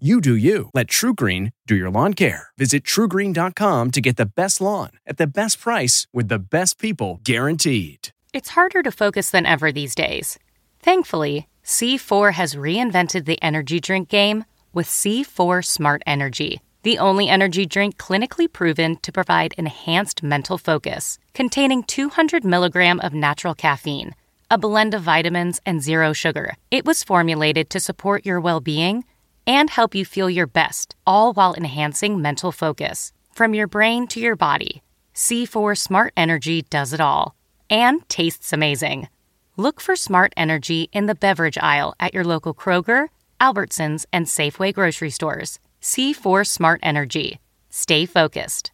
You do you. Let TruGreen do your lawn care. Visit trugreen.com to get the best lawn at the best price with the best people guaranteed. It's harder to focus than ever these days. Thankfully, C4 has reinvented the energy drink game with C4 Smart Energy, the only energy drink clinically proven to provide enhanced mental focus, containing 200 milligram of natural caffeine, a blend of vitamins, and zero sugar. It was formulated to support your well being and help you feel your best, all while enhancing mental focus. From your brain to your body, C4 Smart Energy does it all and tastes amazing. Look for Smart Energy in the beverage aisle at your local Kroger, Albertsons, and Safeway grocery stores. C4 Smart Energy. Stay focused.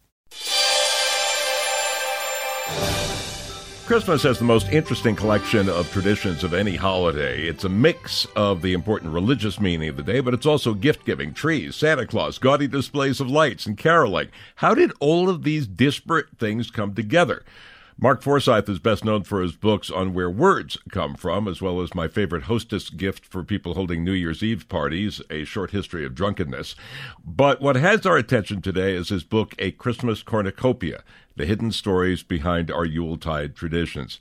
Christmas has the most interesting collection of traditions of any holiday. It's a mix of the important religious meaning of the day, but it's also gift giving, trees, Santa Claus, gaudy displays of lights, and caroling. How did all of these disparate things come together? Mark Forsyth is best known for his books on where words come from, as well as my favorite hostess gift for people holding New Year's Eve parties, A Short History of Drunkenness. But what has our attention today is his book, A Christmas Cornucopia the hidden stories behind our Yuletide traditions.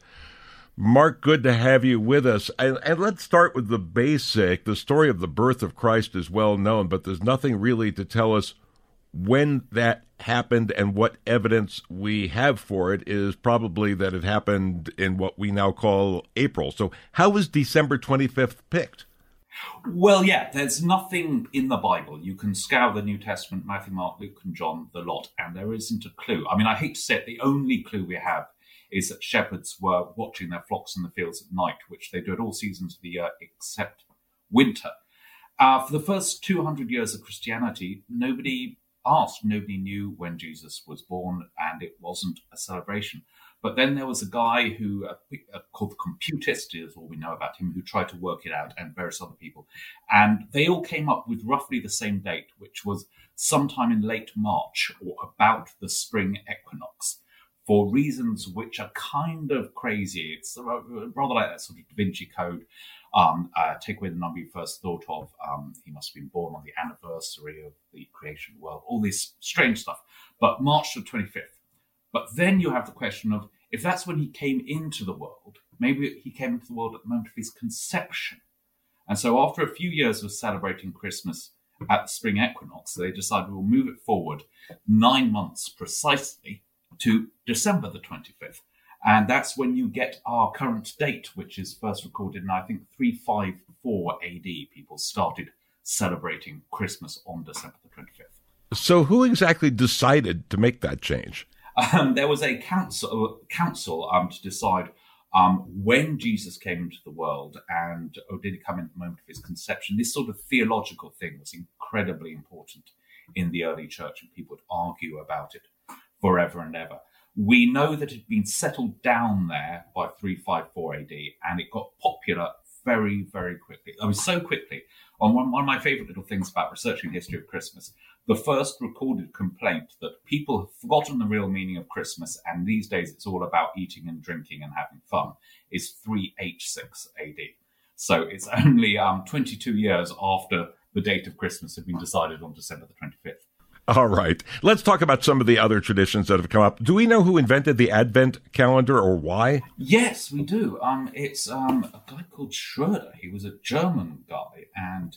Mark, good to have you with us. And, and, let's start with the basic. The story of the birth of Christ is well known, but there's nothing really to tell us when that happened and what evidence we have for it is probably that it happened in what we now call April. So, how was December 25th picked? Well, yeah, there's nothing in the Bible. You can scour the New Testament, Matthew, Mark, Luke, and John, the lot, and there isn't a clue. I mean, I hate to say it, the only clue we have is that shepherds were watching their flocks in the fields at night, which they do at all seasons of the year except winter. Uh, for the first 200 years of Christianity, nobody asked, nobody knew when Jesus was born, and it wasn't a celebration. But then there was a guy who uh, called the computist is all we know about him, who tried to work it out, and various other people, and they all came up with roughly the same date, which was sometime in late March or about the spring equinox. For reasons which are kind of crazy, it's rather like that sort of Da Vinci Code. Um, uh, take away the number you first thought of. Um, he must have been born on the anniversary of the creation of the world. All this strange stuff. But March the 25th but then you have the question of if that's when he came into the world, maybe he came into the world at the moment of his conception. And so after a few years of celebrating Christmas at the spring equinox, they decided we'll move it forward nine months precisely to December the 25th. And that's when you get our current date, which is first recorded in, I think, 354 AD. People started celebrating Christmas on December the 25th. So, who exactly decided to make that change? Um, there was a council, council um, to decide um, when Jesus came into the world and or did he come in the moment of his conception. This sort of theological thing was incredibly important in the early church, and people would argue about it forever and ever. We know that it had been settled down there by 354 AD, and it got popular very, very quickly. I mean, so quickly. On one, one of my favorite little things about researching the history of Christmas the first recorded complaint that people have forgotten the real meaning of Christmas and these days it's all about eating and drinking and having fun is 3H6 AD. So it's only um, 22 years after the date of Christmas had been decided on December the 25th. All right. Let's talk about some of the other traditions that have come up. Do we know who invented the Advent calendar or why? Yes, we do. Um, it's um, a guy called Schroeder. He was a German guy, and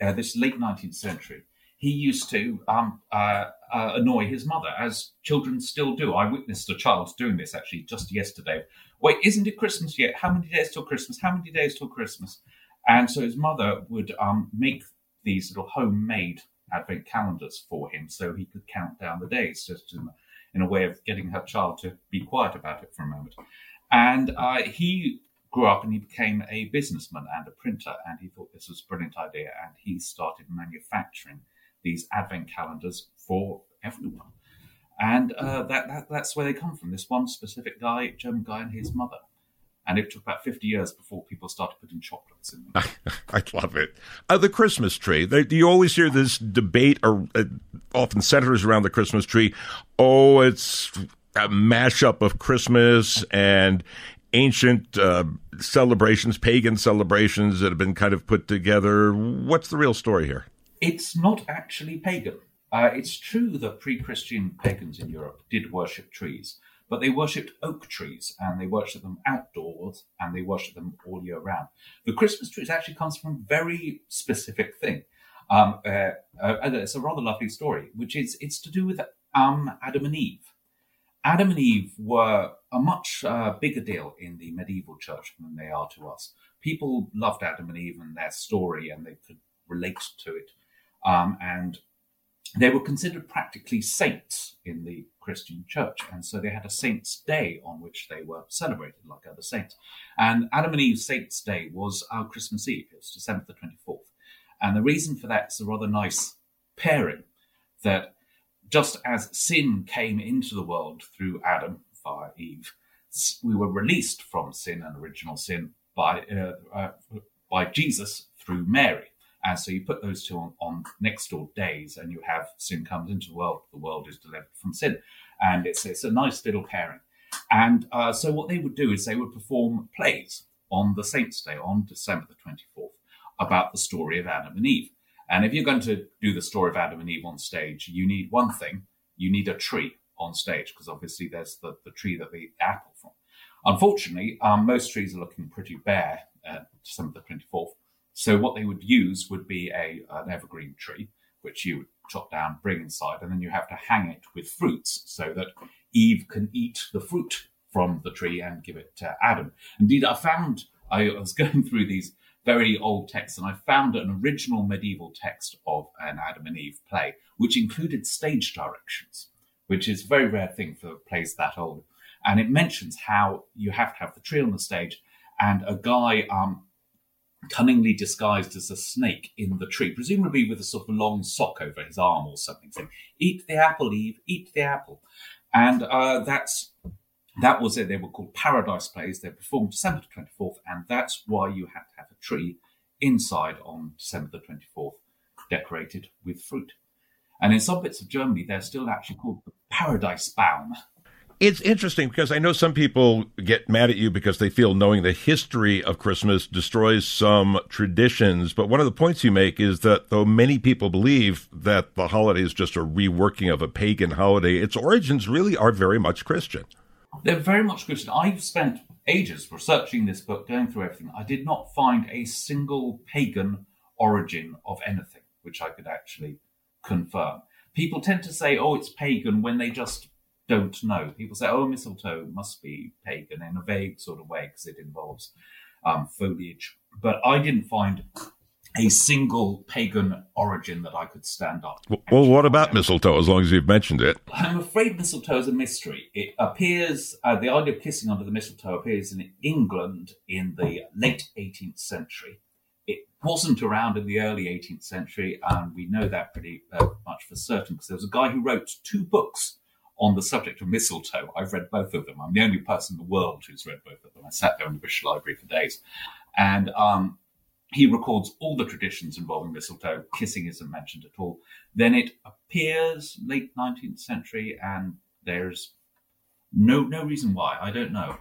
uh, this late 19th century he used to um, uh, uh, annoy his mother, as children still do. I witnessed a child doing this actually just yesterday. Wait, isn't it Christmas yet? How many days till Christmas? How many days till Christmas? And so his mother would um, make these little homemade advent calendars for him so he could count down the days, just in, in a way of getting her child to be quiet about it for a moment. And uh, he grew up and he became a businessman and a printer, and he thought this was a brilliant idea, and he started manufacturing these advent calendars for everyone. And uh, that, that, that's where they come from. This one specific guy, German guy, and his mother. And it took about 50 years before people started putting chocolates in them. I love it. Uh, the Christmas tree. They, you always hear this debate, or uh, often centers around the Christmas tree. Oh, it's a mashup of Christmas and ancient uh, celebrations, pagan celebrations that have been kind of put together. What's the real story here? It's not actually pagan. Uh, it's true that pre Christian pagans in Europe did worship trees, but they worshipped oak trees and they worshipped them outdoors and they worshipped them all year round. The Christmas tree actually comes from a very specific thing. Um, uh, uh, it's a rather lovely story, which is it's to do with um, Adam and Eve. Adam and Eve were a much uh, bigger deal in the medieval church than they are to us. People loved Adam and Eve and their story, and they could relate to it. Um, and they were considered practically saints in the Christian church. And so they had a saint's day on which they were celebrated like other saints. And Adam and Eve's saint's day was our Christmas Eve. It was December the 24th. And the reason for that is a rather nice pairing that just as sin came into the world through Adam via Eve, we were released from sin and original sin by uh, uh, by Jesus through Mary. And so you put those two on, on, next door days, and you have sin comes into the world. The world is delivered from sin, and it's it's a nice little pairing. And uh, so what they would do is they would perform plays on the Saints' Day on December the twenty fourth about the story of Adam and Eve. And if you're going to do the story of Adam and Eve on stage, you need one thing you need a tree on stage, because obviously there's the, the tree that the apple from. Unfortunately, um, most trees are looking pretty bare at December the 24th. So what they would use would be a, an evergreen tree, which you would chop down, bring inside, and then you have to hang it with fruits so that Eve can eat the fruit from the tree and give it to Adam. Indeed, I found I was going through these very old texts, and I found an original medieval text of an Adam and Eve play, which included stage directions, which is a very rare thing for plays that old. And it mentions how you have to have the tree on the stage and a guy um, cunningly disguised as a snake in the tree, presumably with a sort of long sock over his arm or something, saying, Eat the apple, Eve, eat the apple. And uh, that's that was it. They were called Paradise Plays. They performed December the 24th, and that's why you had to have a tree inside on December the 24th, decorated with fruit. And in some bits of Germany, they're still actually called the Paradise Baum. It's interesting because I know some people get mad at you because they feel knowing the history of Christmas destroys some traditions. But one of the points you make is that though many people believe that the holiday is just a reworking of a pagan holiday, its origins really are very much Christian. They're very much Christian. I've spent ages researching this book, going through everything. I did not find a single pagan origin of anything which I could actually confirm. People tend to say, oh, it's pagan when they just don't know. People say, oh, mistletoe must be pagan in a vague sort of way because it involves um, foliage. But I didn't find a single pagan origin that I could stand up. Well, what about mistletoe, as long as you've mentioned it? I'm afraid mistletoe is a mystery. It appears, uh, the idea of kissing under the mistletoe appears in England in the late 18th century. It wasn't around in the early 18th century, and we know that pretty uh, much for certain because there was a guy who wrote two books on the subject of mistletoe. I've read both of them. I'm the only person in the world who's read both of them. I sat there in the British Library for days. And um, he records all the traditions involving mistletoe. Kissing isn't mentioned at all. Then it appears late 19th century, and there's no no reason why. I don't know.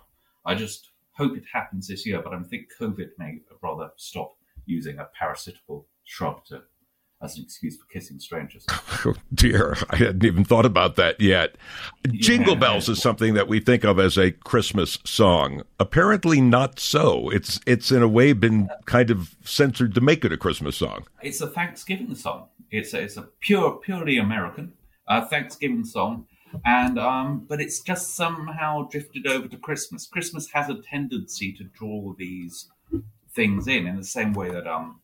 I just hope it happens this year, but I think COVID may rather stop using a parasitical shrub to as an excuse for kissing strangers. Oh, dear, I hadn't even thought about that yet. Yeah. Jingle Bells is something that we think of as a Christmas song. Apparently, not so. It's it's in a way been kind of censored to make it a Christmas song. It's a Thanksgiving song. It's a, it's a pure purely American uh, Thanksgiving song. And um, but it's just somehow drifted over to Christmas. Christmas has a tendency to draw these things in in the same way that um,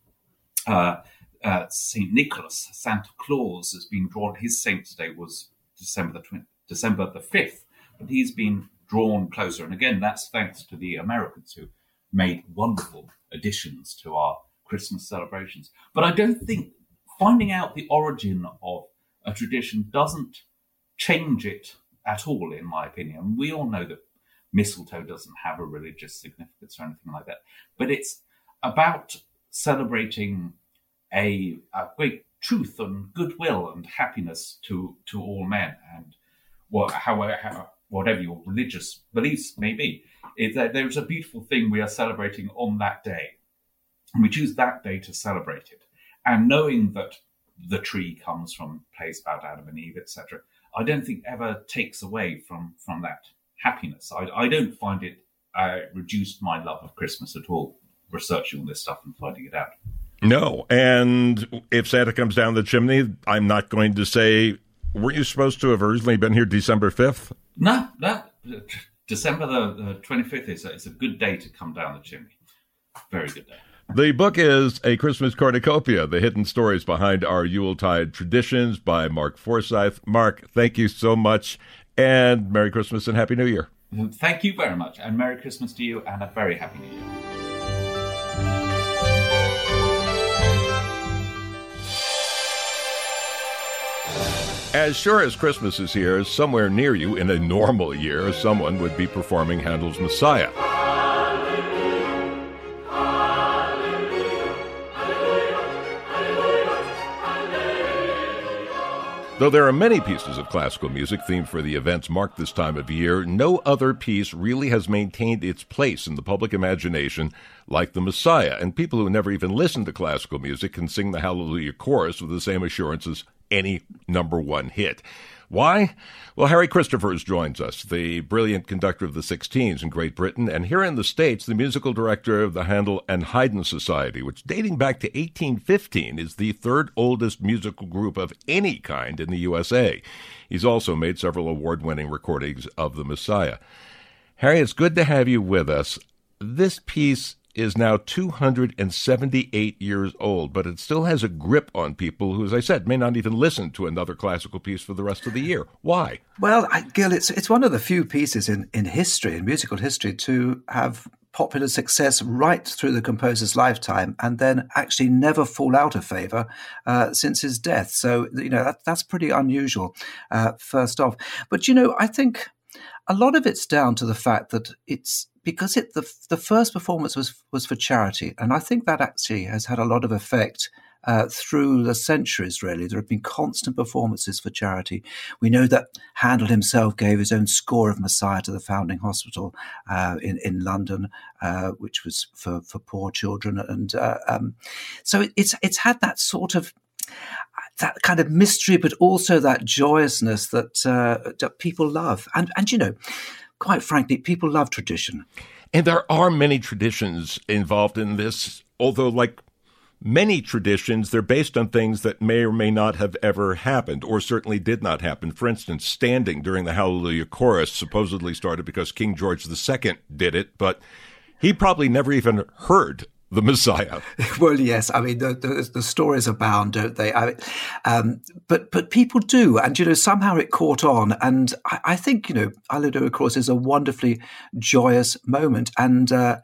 uh, uh, Saint Nicholas, Santa Claus, has been drawn. His saint's day was December the 20, December the fifth, but he's been drawn closer. And again, that's thanks to the Americans who made wonderful additions to our Christmas celebrations. But I don't think finding out the origin of a tradition doesn't change it at all, in my opinion. We all know that mistletoe doesn't have a religious significance or anything like that, but it's about celebrating a, a great truth and goodwill and happiness to to all men. And however how, whatever your religious beliefs may be there's a beautiful thing we are celebrating on that day and we choose that day to celebrate it. And knowing that the tree comes from place about adam and eve etc i don't think ever takes away from from that happiness. I, I don't find it uh, reduced my love of christmas at all researching all this stuff and finding it out no. And if Santa comes down the chimney, I'm not going to say, weren't you supposed to have originally been here December 5th? No, no. December the, 25th is a, is a good day to come down the chimney. Very good day. The book is A Christmas Cornucopia, The Hidden Stories Behind Our Yuletide Traditions by Mark Forsyth. Mark, thank you so much, and Merry Christmas and Happy New Year. Thank you very much, and Merry Christmas to you, and a very Happy New Year. As sure as Christmas is here, somewhere near you in a normal year, someone would be performing Handel's Messiah. Though there are many pieces of classical music themed for the events marked this time of year, no other piece really has maintained its place in the public imagination like the Messiah, and people who never even listen to classical music can sing the Hallelujah chorus with the same assurance as any number one hit. Why? Well, Harry Christophers joins us, the brilliant conductor of the Sixteens in Great Britain, and here in the States, the musical director of the Handel and Haydn Society, which dating back to 1815 is the third oldest musical group of any kind in the USA. He's also made several award winning recordings of the Messiah. Harry, it's good to have you with us. This piece is now 278 years old, but it still has a grip on people who, as I said, may not even listen to another classical piece for the rest of the year. Why? Well, I, Gil, it's it's one of the few pieces in, in history, in musical history, to have popular success right through the composer's lifetime and then actually never fall out of favor uh, since his death. So, you know, that, that's pretty unusual, uh, first off. But, you know, I think a lot of it's down to the fact that it's because it the the first performance was was for charity, and I think that actually has had a lot of effect. Uh, through the centuries, really, there have been constant performances for charity. We know that Handel himself gave his own score of Messiah to the Foundling Hospital uh, in in London, uh, which was for for poor children, and uh, um, so it, it's it's had that sort of that kind of mystery, but also that joyousness that, uh, that people love. And and you know, quite frankly, people love tradition. And there are many traditions involved in this, although, like many traditions, they're based on things that may or may not have ever happened, or certainly did not happen. For instance, standing during the Hallelujah chorus supposedly started because King George II did it, but he probably never even heard the Messiah. Well, yes. I mean, the, the, the stories abound, don't they? I, um, but but people do, and you know, somehow it caught on, and I, I think you know, Hallelujah, of course, is a wonderfully joyous moment, and uh,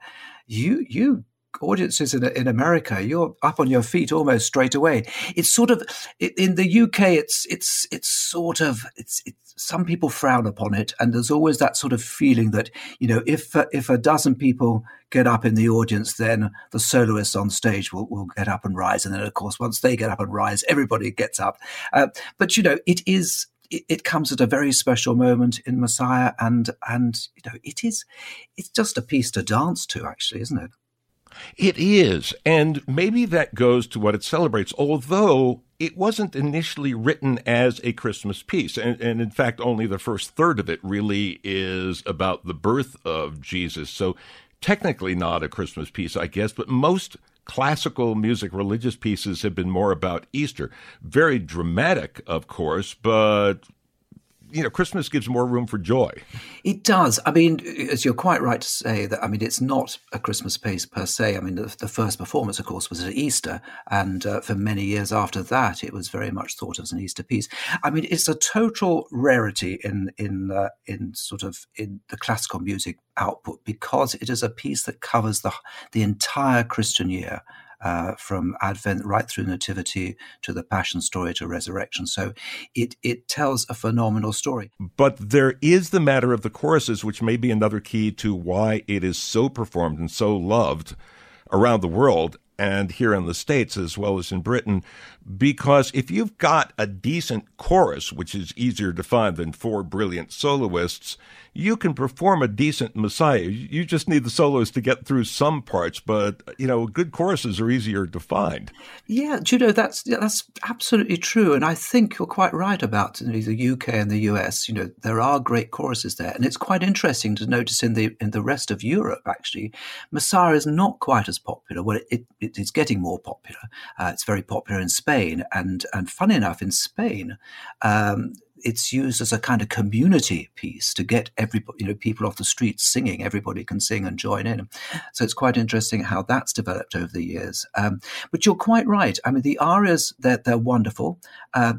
you you audiences in, in America, you're up on your feet almost straight away. It's sort of in the UK. It's it's it's sort of it's, it's some people frown upon it, and there's always that sort of feeling that you know if uh, if a dozen people get up in the audience, then the soloists on stage will, will get up and rise, and then of course once they get up and rise, everybody gets up. Uh, but you know it is it, comes at a very special moment in Messiah, and and you know it is it's just a piece to dance to, actually, isn't it? It is. And maybe that goes to what it celebrates, although it wasn't initially written as a Christmas piece. And, and, in fact, only the first third of it really is about the birth of Jesus. So technically not a Christmas piece, I guess, but most classical music, religious pieces have been more about Easter. Very dramatic, of course, but you know, Christmas gives more room for joy. It does. I mean, as you're quite right to say that. I mean, it's not a Christmas piece per se. I mean, the, the first performance, of course, was at Easter, and uh, for many years after that, it was very much thought of as an Easter piece. I mean, it's a total rarity in in uh, in sort of in the classical music output because it is a piece that covers the the entire Christian year uh, from Advent right through Nativity to the Passion story to Resurrection. So it it tells a phenomenal story. But there is the matter of the choruses, which may be another key to why it is so performed and so loved around the world and here in the States as well as in Britain, because if you've got a decent chorus, which is easier to find than four brilliant soloists, you can perform a decent Messiah. You just need the soloists to get through some parts, but you know, good choruses are easier to find. Yeah, Judo, you know that's that's absolutely true, and I think you're quite right about the UK and the US. You know, there are great choruses there, and it's quite interesting to notice in the in the rest of Europe actually, Messiah is not quite as popular. Well, it, it is getting more popular. Uh, it's very popular in Spain, and and funny enough, in Spain. Um, it's used as a kind of community piece to get everybody, you know, people off the streets singing. Everybody can sing and join in. So it's quite interesting how that's developed over the years. Um, but you're quite right. I mean, the arias they're they're wonderful. Uh,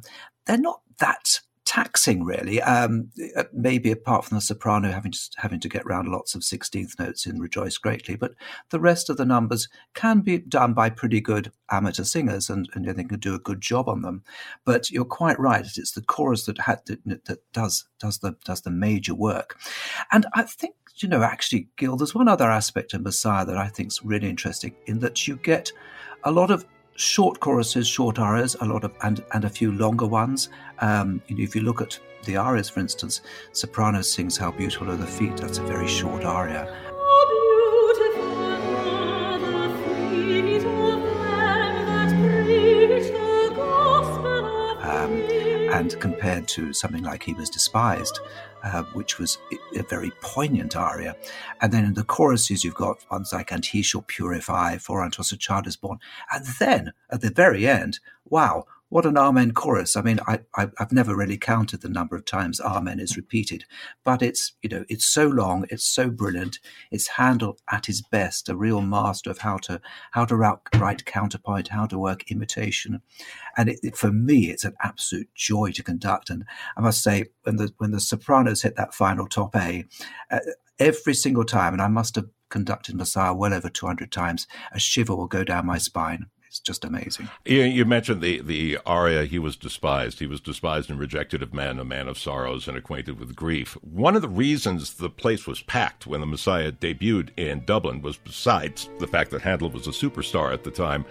they're not that taxing, really. Um, uh, maybe apart from the soprano having to, having to get round lots of sixteenth notes in "Rejoice Greatly," but the rest of the numbers can be done by pretty good amateur singers, and, and they can do a good job on them. But you're quite right; it's the chorus that had to, that does does the does the major work, and I think you know actually, Gil, there's one other aspect of Messiah that I think is really interesting in that you get a lot of short choruses, short arias, a lot of and and a few longer ones. Um, you know, if you look at the arias, for instance, soprano sings "How Beautiful Are the Feet." That's a very short aria. And compared to something like He Was Despised, uh, which was a very poignant aria. And then in the choruses, you've got ones like And He Shall Purify, For Us a Child is Born. And then at the very end, wow, what an Amen chorus. I mean, I, I, have never really counted the number of times Amen is repeated, but it's, you know, it's so long, it's so brilliant. It's Handel at his best, a real master of how to, how to write counterpoint, how to work imitation. And it, it, for me, it's an absolute joy to conduct. And I must say, when the, when the sopranos hit that final top A, uh, every single time, and I must have conducted Messiah well over 200 times, a shiver will go down my spine it's just amazing. You, you, mentioned the, the aria, he was despised. He was despised and rejected of men, a man of sorrows and acquainted with grief. One of the reasons the place was packed when the Messiah debuted in Dublin was besides the fact that Handel was a superstar at the time.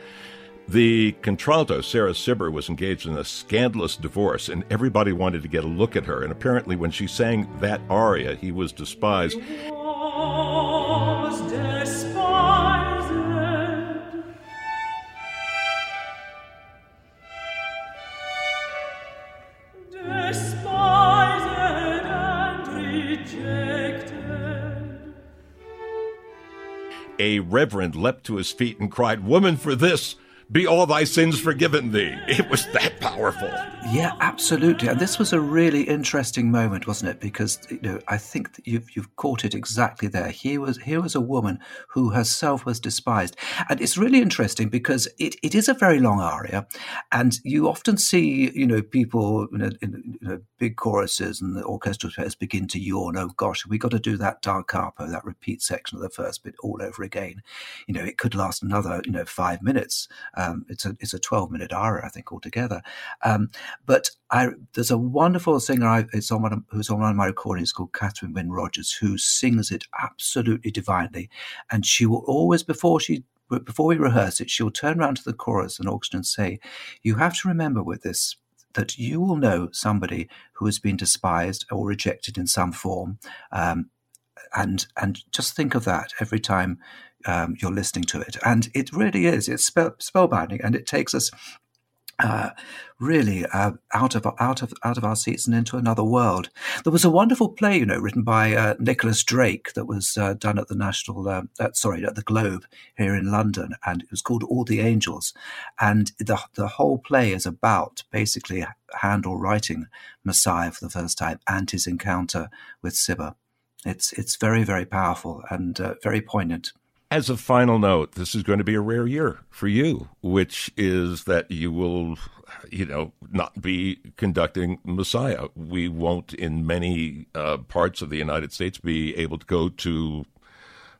The contralto, Sarah Cibber, was engaged in a scandalous divorce, and everybody wanted to get a look at her. And apparently, when she sang that aria, he was despised. A reverend leapt to his feet and cried, Woman, for this be all thy sins forgiven thee. It was that powerful. Yeah, absolutely. And this was a really interesting moment, wasn't it? Because you know, I think you've you've caught it exactly there. Here was here was a woman who herself was despised, and it's really interesting because it, it is a very long aria, and you often see you know people you know, in you know, big choruses and the orchestral players begin to yawn. Oh gosh, we got to do that da capo, that repeat section of the first bit all over again. You know, it could last another you know five minutes. Um, it's a it's a twelve minute aria, I think, altogether. Um, but I, there's a wonderful singer I, it's on one, who's on one of my recordings called Catherine Wyn-Rogers, who sings it absolutely divinely, and she will always before she before we rehearse it, she'll turn around to the chorus and orchestra and say, "You have to remember with this." That you will know somebody who has been despised or rejected in some form, um, and and just think of that every time um, you're listening to it. And it really is. It's spell, spellbinding, and it takes us uh, really uh, out of out of out of our seats and into another world. There was a wonderful play, you know, written by uh, Nicholas Drake that was uh, done at the National, uh, sorry, at the Globe here in London, and it was called All the Angels, and the the whole play is about basically Handel writing Messiah for the first time and his encounter with Cibber. It's it's very very powerful and uh, very poignant. As a final note, this is going to be a rare year for you, which is that you will, you know, not be conducting Messiah. We won't, in many uh, parts of the United States, be able to go to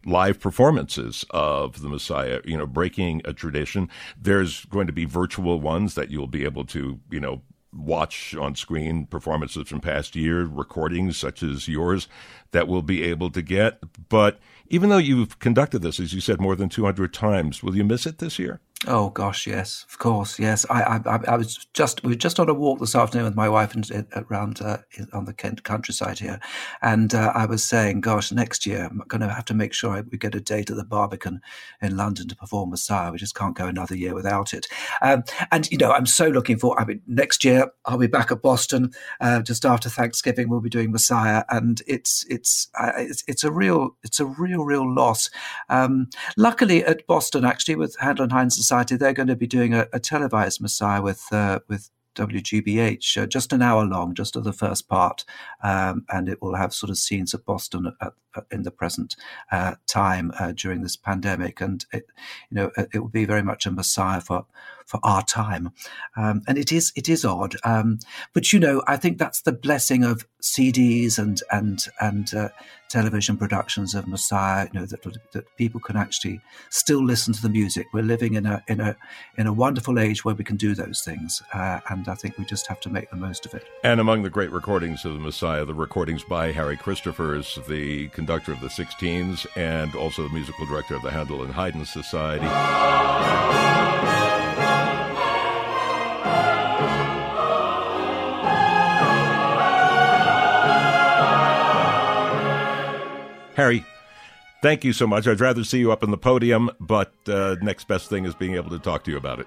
live performances of the Messiah, you know, breaking a tradition. There's going to be virtual ones that you'll be able to, you know, watch on screen performances from past years, recordings such as yours that we'll be able to get. But even though you've conducted this, as you said, more than 200 times, will you miss it this year? Oh gosh, yes, of course, yes. I, I, I was just we were just on a walk this afternoon with my wife and uh, around uh, on the Kent countryside here, and uh, I was saying, gosh, next year I'm going to have to make sure we get a date at the Barbican in London to perform Messiah. We just can't go another year without it. Um, and you know, I'm so looking for. I mean, next year I'll be back at Boston uh, just after Thanksgiving. We'll be doing Messiah, and it's it's uh, it's, it's a real it's a real real loss. Um, luckily, at Boston, actually, with Handel and Haydn Society, they're going to be doing a, a televised Messiah with uh, with WGBH, uh, just an hour long, just of the first part, um, and it will have sort of scenes of Boston at, at, in the present uh, time uh, during this pandemic, and it, you know, it will be very much a Messiah for for our time, um, and it is it is odd, um, but you know, I think that's the blessing of CDs and and and uh, television productions of Messiah. You know that, that people can actually still listen to the music. We're living in a in a in a wonderful age where we can do those things, uh, and I think we just have to make the most of it. And among the great recordings of the Messiah, the recordings by Harry Christophers, the conductor of the Sixteens, and also the musical director of the Handel and Haydn Society. Harry, thank you so much. I'd rather see you up on the podium, but uh, next best thing is being able to talk to you about it.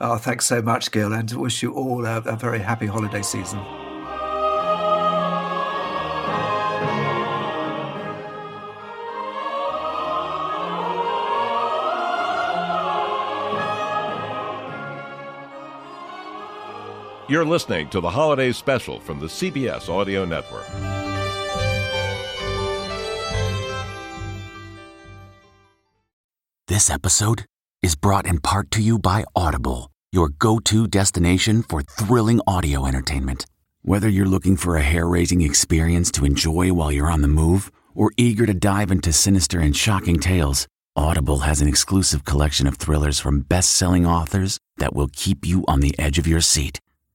Oh, thanks so much, Gil, and wish you all a, a very happy holiday season. You're listening to the holiday special from the CBS Audio Network. This episode is brought in part to you by Audible, your go to destination for thrilling audio entertainment. Whether you're looking for a hair raising experience to enjoy while you're on the move or eager to dive into sinister and shocking tales, Audible has an exclusive collection of thrillers from best selling authors that will keep you on the edge of your seat.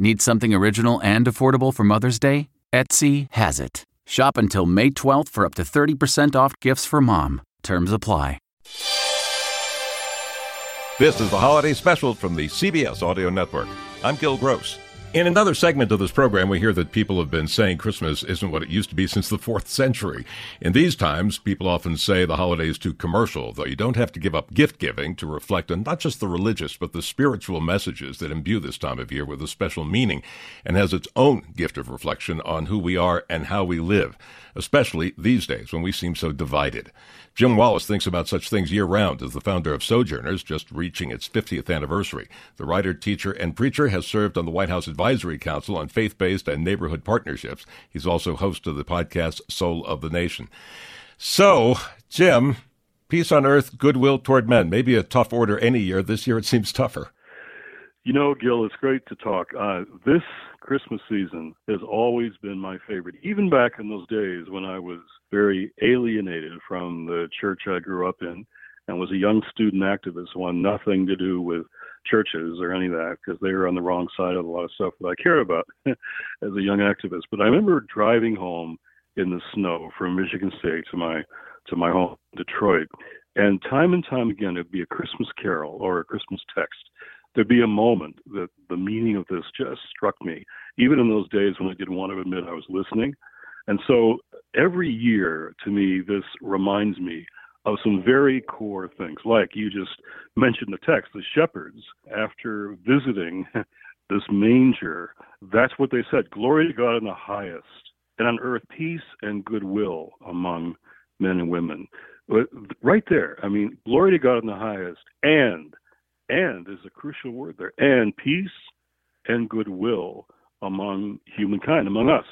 Need something original and affordable for Mother's Day? Etsy has it. Shop until May 12th for up to 30% off gifts for mom. Terms apply. This is the holiday special from the CBS Audio Network. I'm Gil Gross. In another segment of this program, we hear that people have been saying Christmas isn't what it used to be since the fourth century. In these times, people often say the holiday is too commercial, though you don't have to give up gift giving to reflect on not just the religious, but the spiritual messages that imbue this time of year with a special meaning and has its own gift of reflection on who we are and how we live, especially these days when we seem so divided. Jim Wallis thinks about such things year round as the founder of Sojourners, just reaching its 50th anniversary. The writer, teacher, and preacher has served on the White House Advisory Council on faith based and neighborhood partnerships. He's also host of the podcast Soul of the Nation. So, Jim, peace on earth, goodwill toward men. Maybe a tough order any year. This year it seems tougher. You know, Gil, it's great to talk. Uh, this Christmas season has always been my favorite, even back in those days when I was very alienated from the church I grew up in and was a young student activist, wanted nothing to do with churches or any of that because they were on the wrong side of a lot of stuff that I care about as a young activist. But I remember driving home in the snow from Michigan State to my to my home Detroit, and time and time again it'd be a Christmas carol or a Christmas text there'd be a moment that the meaning of this just struck me, even in those days when I didn't want to admit I was listening. And so every year, to me, this reminds me of some very core things. Like you just mentioned the text, the shepherds, after visiting this manger, that's what they said Glory to God in the highest, and on earth peace and goodwill among men and women. Right there, I mean, glory to God in the highest, and and is a crucial word there, and peace and goodwill among humankind, among us.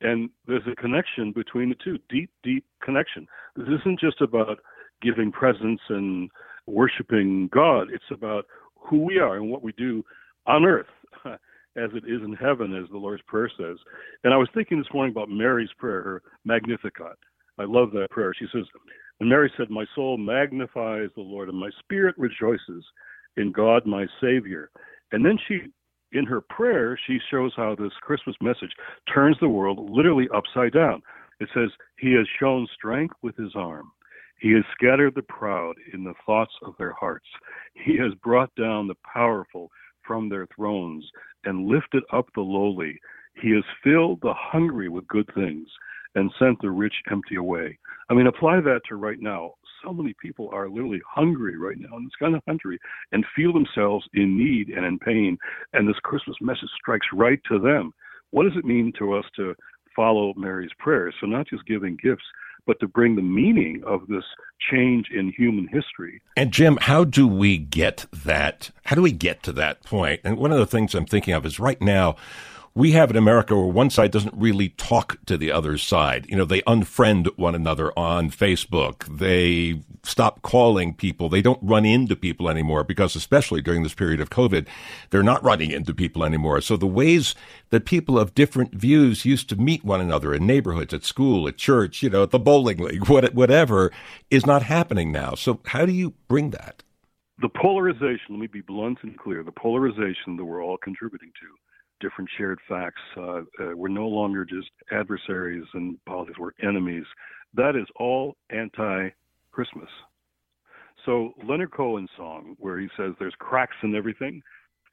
And there's a connection between the two, deep, deep connection. This isn't just about giving presents and worshiping God. It's about who we are and what we do on earth as it is in heaven, as the Lord's Prayer says. And I was thinking this morning about Mary's prayer, her Magnificat. I love that prayer. She says, and Mary said, My soul magnifies the Lord, and my spirit rejoices in God my Savior. And then she, in her prayer, she shows how this Christmas message turns the world literally upside down. It says, He has shown strength with His arm. He has scattered the proud in the thoughts of their hearts. He has brought down the powerful from their thrones and lifted up the lowly. He has filled the hungry with good things and sent the rich empty away. I mean, apply that to right now so many people are literally hungry right now in this kind of country and feel themselves in need and in pain. And this Christmas message strikes right to them. What does it mean to us to follow Mary's prayers? So, not just giving gifts, but to bring the meaning of this change in human history. And Jim, how do we get that? How do we get to that point? And one of the things I'm thinking of is right now, we have in America where one side doesn't really talk to the other side. You know, they unfriend one another on Facebook. They stop calling people. They don't run into people anymore because especially during this period of COVID, they're not running into people anymore. So the ways that people of different views used to meet one another in neighborhoods, at school, at church, you know, at the bowling league, whatever, is not happening now. So how do you bring that? The polarization, let me be blunt and clear, the polarization that we're all contributing to different shared facts. Uh, uh, we're no longer just adversaries in politics, we're enemies. That is all anti Christmas. So, Leonard Cohen's song, where he says there's cracks in everything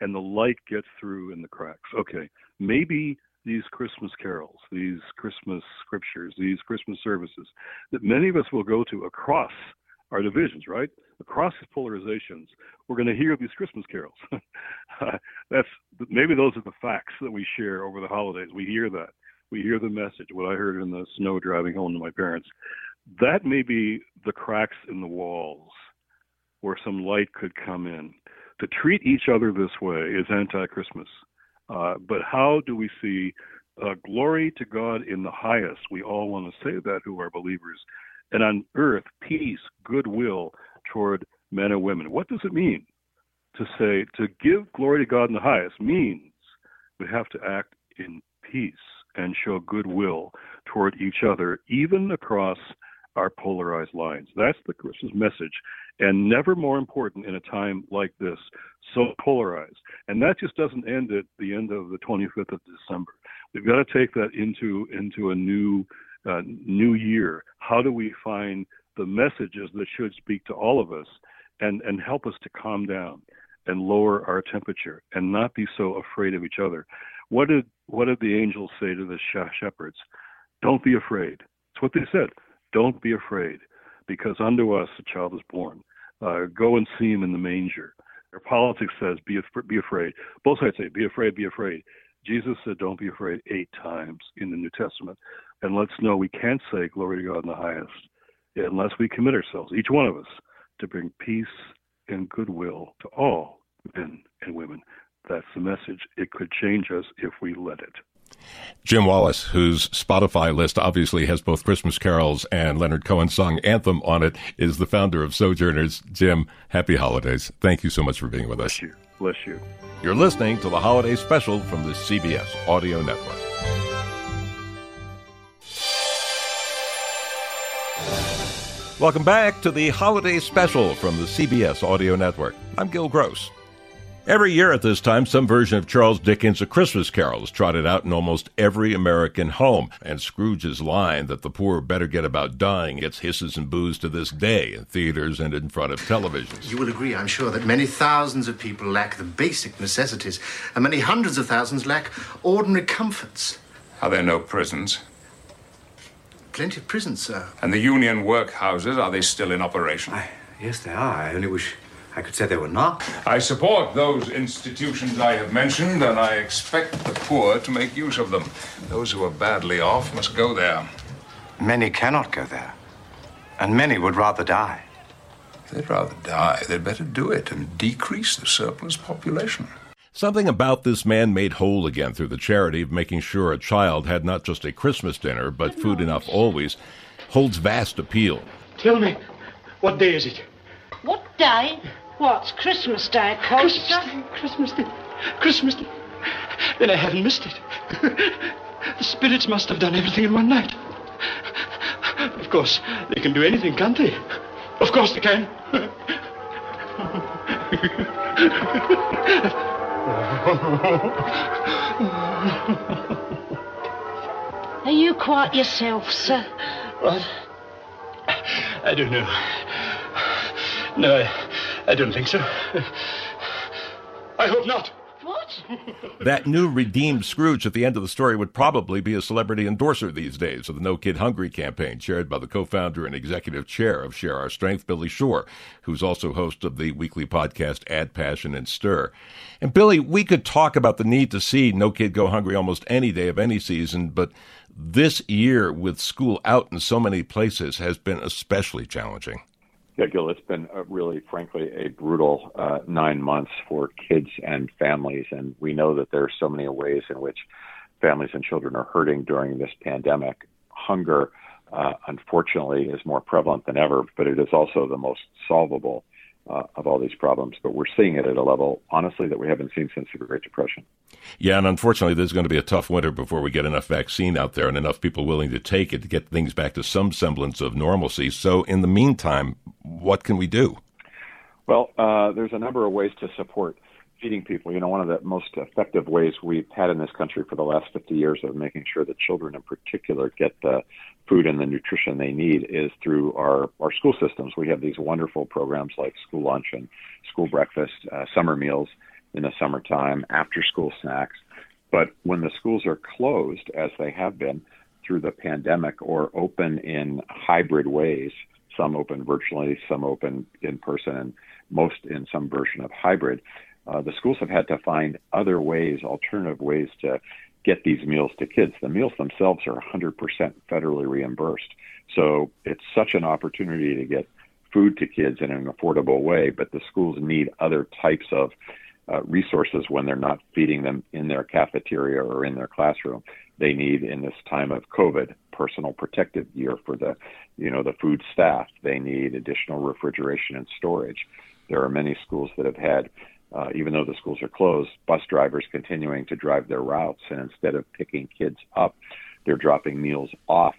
and the light gets through in the cracks. Okay, maybe these Christmas carols, these Christmas scriptures, these Christmas services that many of us will go to across our divisions, right? Across these polarizations, we're going to hear these Christmas carols. That's maybe those are the facts that we share over the holidays. We hear that. We hear the message. What I heard in the snow driving home to my parents. That may be the cracks in the walls where some light could come in. To treat each other this way is anti-Christmas. Uh, but how do we see uh, glory to God in the highest? We all want to say that who are believers and on earth peace, goodwill toward men and women. What does it mean to say to give glory to God in the highest? Means we have to act in peace and show goodwill toward each other, even across our polarized lines. That's the Christmas message, and never more important in a time like this, so polarized. And that just doesn't end at the end of the 25th of December. We've got to take that into into a new uh, new year, how do we find the messages that should speak to all of us and, and help us to calm down and lower our temperature and not be so afraid of each other? What did what did the angels say to the shepherds? Don't be afraid. It's what they said. Don't be afraid, because unto us a child is born. Uh, go and see him in the manger. Our politics says be af- be afraid. Both sides say be afraid, be afraid. Jesus said, Don't be afraid eight times Testament and lets know we can't say glory to God in the highest unless we commit ourselves, each one of us, to bring peace and goodwill to all men and women. That's the message. It could change us if we let it. Jim Wallis, whose Spotify list obviously has both Christmas carols and Leonard Cohen's song Anthem on it, is the founder of Sojourners. Jim, happy holidays. Thank you so much for being with Bless us. you. Bless you. You're listening to the holiday special from the CBS Audio Network. Welcome back to the holiday special from the CBS Audio Network. I'm Gil Gross. Every year at this time, some version of Charles Dickens' A Christmas Carol is trotted out in almost every American home, and Scrooge's line that the poor better get about dying gets hisses and boos to this day in theaters and in front of televisions. You will agree, I'm sure, that many thousands of people lack the basic necessities, and many hundreds of thousands lack ordinary comforts. Are there no prisons? Plenty of prisons, sir. And the union workhouses, are they still in operation? I, yes, they are. I only wish I could say they were not. I support those institutions I have mentioned, and I expect the poor to make use of them. Those who are badly off must go there. Many cannot go there, and many would rather die. If they'd rather die, they'd better do it and decrease the surplus population. Something about this man made whole again through the charity of making sure a child had not just a Christmas dinner, but food enough always, holds vast appeal. Tell me, what day is it? What day? What's Christmas Day, Christmas Costa? Day, Christmas Day, Christmas Day. Then I haven't missed it. the spirits must have done everything in one night. Of course, they can do anything, can't they? Of course they can. Are you quite yourself, sir? What? I don't know. No, I, I don't think so. I hope not. What? That new redeemed Scrooge at the end of the story would probably be a celebrity endorser these days of the No Kid Hungry campaign, chaired by the co founder and executive chair of Share Our Strength, Billy Shore, who's also host of the weekly podcast Add Passion and Stir. And Billy, we could talk about the need to see No Kid Go Hungry almost any day of any season, but this year with school out in so many places has been especially challenging. Yeah, Gil, it's been a really, frankly, a brutal uh, nine months for kids and families. And we know that there are so many ways in which families and children are hurting during this pandemic. Hunger, uh, unfortunately, is more prevalent than ever, but it is also the most solvable uh, of all these problems. But we're seeing it at a level, honestly, that we haven't seen since the Great Depression. Yeah, and unfortunately, there's going to be a tough winter before we get enough vaccine out there and enough people willing to take it to get things back to some semblance of normalcy. So, in the meantime, what can we do? Well, uh, there's a number of ways to support feeding people. You know, one of the most effective ways we've had in this country for the last 50 years of making sure that children in particular get the food and the nutrition they need is through our, our school systems. We have these wonderful programs like school lunch and school breakfast, uh, summer meals in the summertime, after school snacks. But when the schools are closed, as they have been through the pandemic, or open in hybrid ways, some open virtually, some open in person, and most in some version of hybrid, uh, the schools have had to find other ways, alternative ways to get these meals to kids. The meals themselves are 100% federally reimbursed. So it's such an opportunity to get food to kids in an affordable way, but the schools need other types of uh, resources when they're not feeding them in their cafeteria or in their classroom. They need in this time of COVID personal protective gear for the, you know, the food staff. They need additional refrigeration and storage. There are many schools that have had, uh, even though the schools are closed, bus drivers continuing to drive their routes, and instead of picking kids up, they're dropping meals off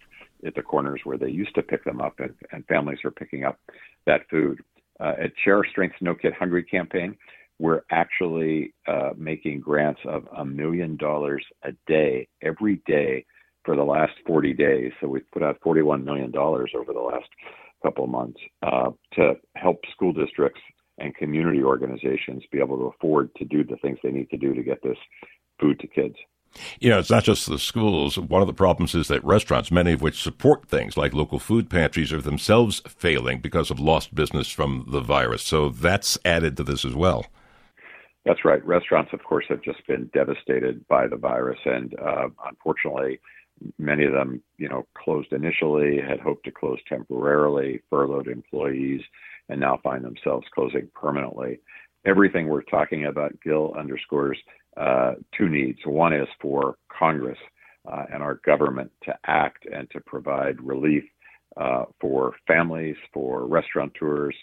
at the corners where they used to pick them up, and, and families are picking up that food. Uh, at Share Our Strength No Kid Hungry campaign, we're actually uh, making grants of a million dollars a day every day for the last 40 days. So we've put out $41 million over the last couple of months uh, to help school districts and community organizations be able to afford to do the things they need to do to get this food to kids. You know, it's not just the schools. One of the problems is that restaurants, many of which support things like local food pantries, are themselves failing because of lost business from the virus. So that's added to this as well. That's right. Restaurants, of course, have just been devastated by the virus, and uh, unfortunately, many of them, you know, closed initially, had hoped to close temporarily, furloughed employees, and now find themselves closing permanently. Everything we're talking about, Gil, underscores uh, two needs. One is for Congress uh, and our government to act and to provide relief uh, for families, for restaurateurs,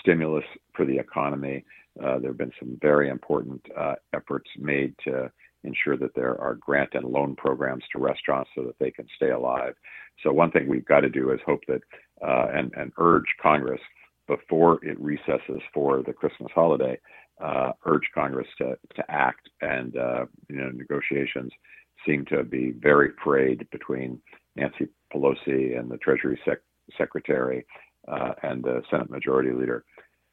stimulus for the economy. Uh, there have been some very important uh, efforts made to ensure that there are grant and loan programs to restaurants so that they can stay alive. So one thing we've got to do is hope that uh, and, and urge Congress before it recesses for the Christmas holiday, uh, urge Congress to, to act. And uh, you know, negotiations seem to be very frayed between Nancy Pelosi and the Treasury Sec- Secretary uh, and the Senate Majority Leader.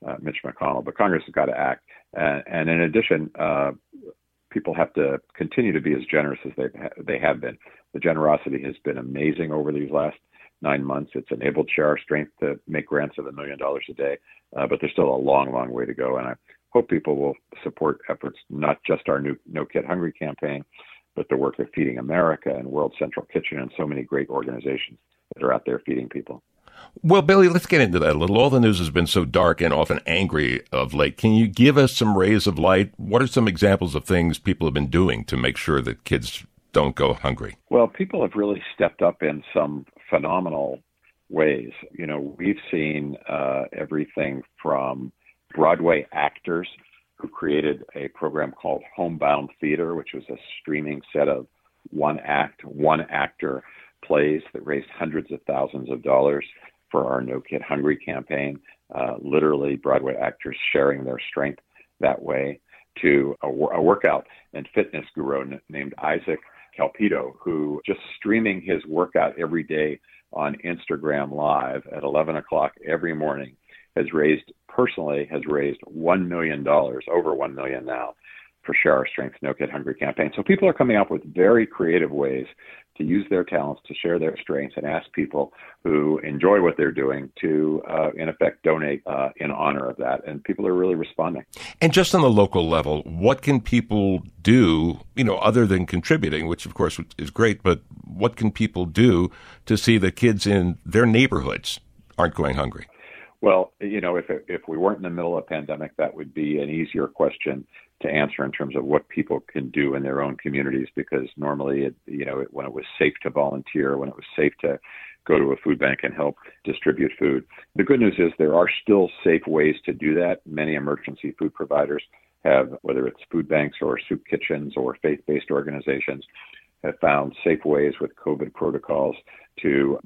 Uh, Mitch McConnell, but Congress has got to act. And, and in addition, uh, people have to continue to be as generous as they they have been. The generosity has been amazing over these last nine months. It's enabled Share Our Strength to make grants of a million dollars a day, uh, but there's still a long, long way to go. And I hope people will support efforts, not just our new No Kid Hungry campaign, but the work of Feeding America and World Central Kitchen and so many great organizations that are out there feeding people. Well, Billy, let's get into that a little. All the news has been so dark and often angry of late. Can you give us some rays of light? What are some examples of things people have been doing to make sure that kids don't go hungry? Well, people have really stepped up in some phenomenal ways. You know, we've seen uh, everything from Broadway actors who created a program called Homebound Theater, which was a streaming set of one act, one actor plays that raised hundreds of thousands of dollars for our No Kid Hungry campaign, uh, literally Broadway actors sharing their strength that way, to a, a workout and fitness guru named Isaac Calpito, who just streaming his workout every day on Instagram Live at 11 o'clock every morning has raised personally has raised one million dollars, over one million now, for Share Our Strength No Kid Hungry campaign. So people are coming up with very creative ways to use their talents to share their strengths and ask people who enjoy what they're doing to, uh, in effect, donate uh, in honor of that. And people are really responding. And just on the local level, what can people do, you know, other than contributing, which of course is great, but what can people do to see the kids in their neighborhoods aren't going hungry? Well, you know, if if we weren't in the middle of a pandemic, that would be an easier question to answer in terms of what people can do in their own communities. Because normally, it, you know, when it was safe to volunteer, when it was safe to go to a food bank and help distribute food. The good news is there are still safe ways to do that. Many emergency food providers have, whether it's food banks or soup kitchens or faith-based organizations, have found safe ways with COVID protocols to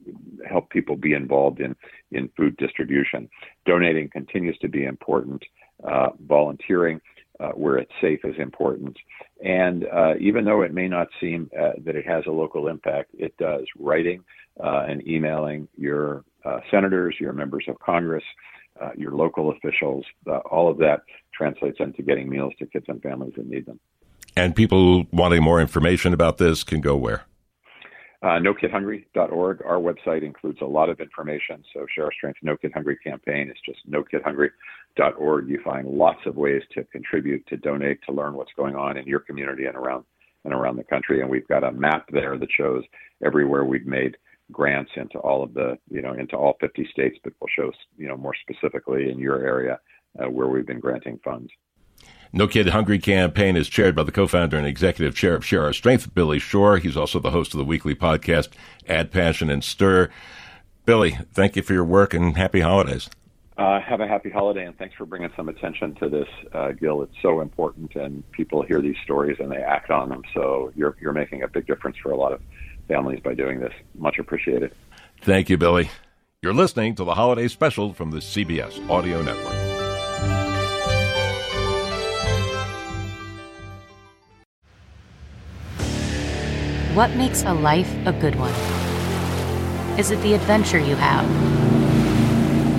help people be involved in, in food distribution. Donating continues to be important. Uh, volunteering uh, where it's safe is important. And uh, even though it may not seem uh, that it has a local impact, it does. Writing uh, and emailing your uh, senators, your members of Congress, your local officials, all of that translates into getting meals to kids and families that need them. And people wanting more information about this can go where? Uh, NoKidHungry.org. Our website includes a lot of information. So Share Our Strength No Kid Hungry campaign is just NoKidHungry.org. You find lots of ways to contribute, to donate, to learn what's going on in your community and around and around the country. And we've got a map there that shows everywhere we've made grants into all of the, you know, into all 50 states, but we'll show, you know, more specifically in your area uh, where we've been granting funds. No Kid Hungry campaign is chaired by the co-founder and executive chair of Share Our Strength, Billy Shore. He's also the host of the weekly podcast, Add Passion and Stir. Billy, thank you for your work and happy holidays. Uh, have a happy holiday and thanks for bringing some attention to this, uh, Gil. It's so important, and people hear these stories and they act on them. So you're you're making a big difference for a lot of families by doing this. Much appreciated. Thank you, Billy. You're listening to the holiday special from the CBS Audio Network. What makes a life a good one? Is it the adventure you have?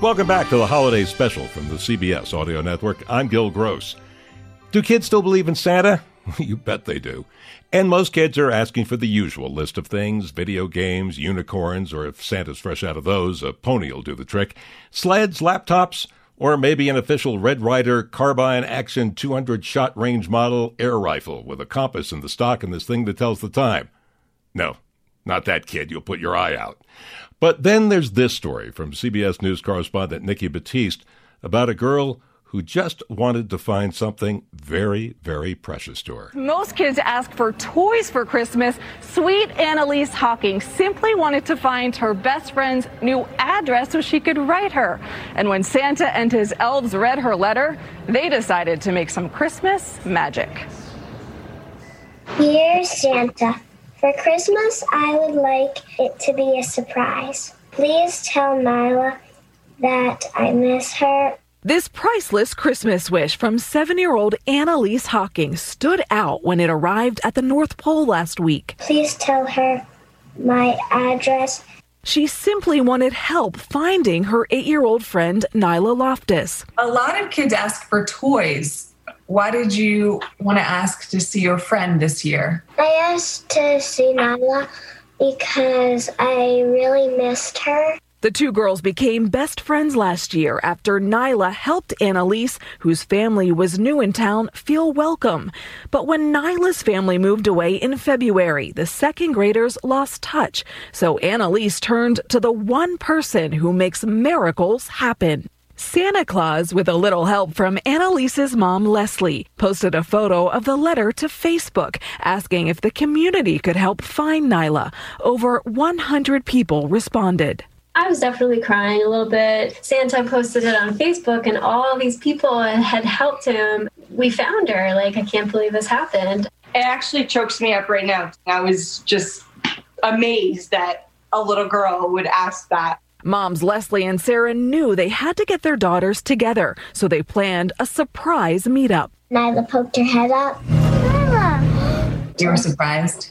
Welcome back to the holiday special from the CBS Audio Network. I'm Gil Gross. Do kids still believe in Santa? you bet they do. And most kids are asking for the usual list of things video games, unicorns, or if Santa's fresh out of those, a pony will do the trick, sleds, laptops, or maybe an official Red Ryder carbine action 200 shot range model air rifle with a compass in the stock and this thing that tells the time. No, not that kid. You'll put your eye out. But then there's this story from CBS News correspondent Nikki Battiste about a girl who just wanted to find something very, very precious to her. Most kids ask for toys for Christmas. Sweet Annalise Hawking simply wanted to find her best friend's new address so she could write her. And when Santa and his elves read her letter, they decided to make some Christmas magic. Dear Santa, for Christmas, I would like it to be a surprise. Please tell Nyla that I miss her. This priceless Christmas wish from seven year old Annalise Hawking stood out when it arrived at the North Pole last week. Please tell her my address. She simply wanted help finding her eight year old friend Nyla Loftus. A lot of kids ask for toys why did you want to ask to see your friend this year? I asked to see Nyla because I really missed her. The two girls became best friends last year after Nyla helped Annalise, whose family was new in town, feel welcome. But when Nyla's family moved away in February, the second graders lost touch. So Annalise turned to the one person who makes miracles happen. Santa Claus, with a little help from Annalise's mom, Leslie, posted a photo of the letter to Facebook asking if the community could help find Nyla. Over 100 people responded. I was definitely crying a little bit. Santa posted it on Facebook, and all these people had helped him. We found her. Like, I can't believe this happened. It actually chokes me up right now. I was just amazed that a little girl would ask that. Moms Leslie and Sarah knew they had to get their daughters together, so they planned a surprise meetup. Nyla poked her head up. Nyla! You were surprised?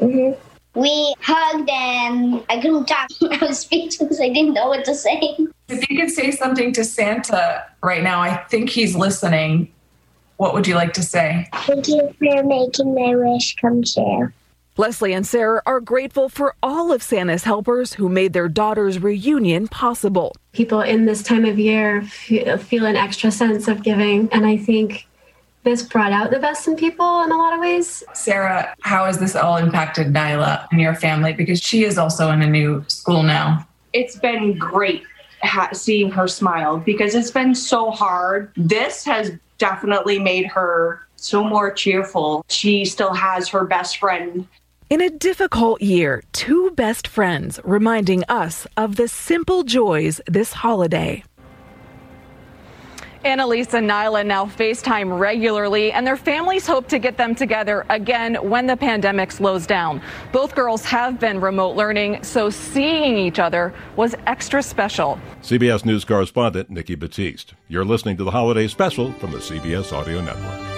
Mm-hmm. We hugged and I couldn't talk. I was speechless. I didn't know what to say. If you could say something to Santa right now, I think he's listening. What would you like to say? Thank you for making my wish come true. Leslie and Sarah are grateful for all of Santa's helpers who made their daughter's reunion possible. People in this time of year feel an extra sense of giving, and I think this brought out the best in people in a lot of ways. Sarah, how has this all impacted Nyla and your family? Because she is also in a new school now. It's been great ha- seeing her smile because it's been so hard. This has definitely made her so more cheerful. She still has her best friend in a difficult year, two best friends reminding us of the simple joys this holiday. Annalise and Nyla now FaceTime regularly, and their families hope to get them together again when the pandemic slows down. Both girls have been remote learning, so seeing each other was extra special. CBS News correspondent Nikki Battiste. You're listening to the holiday special from the CBS Audio Network.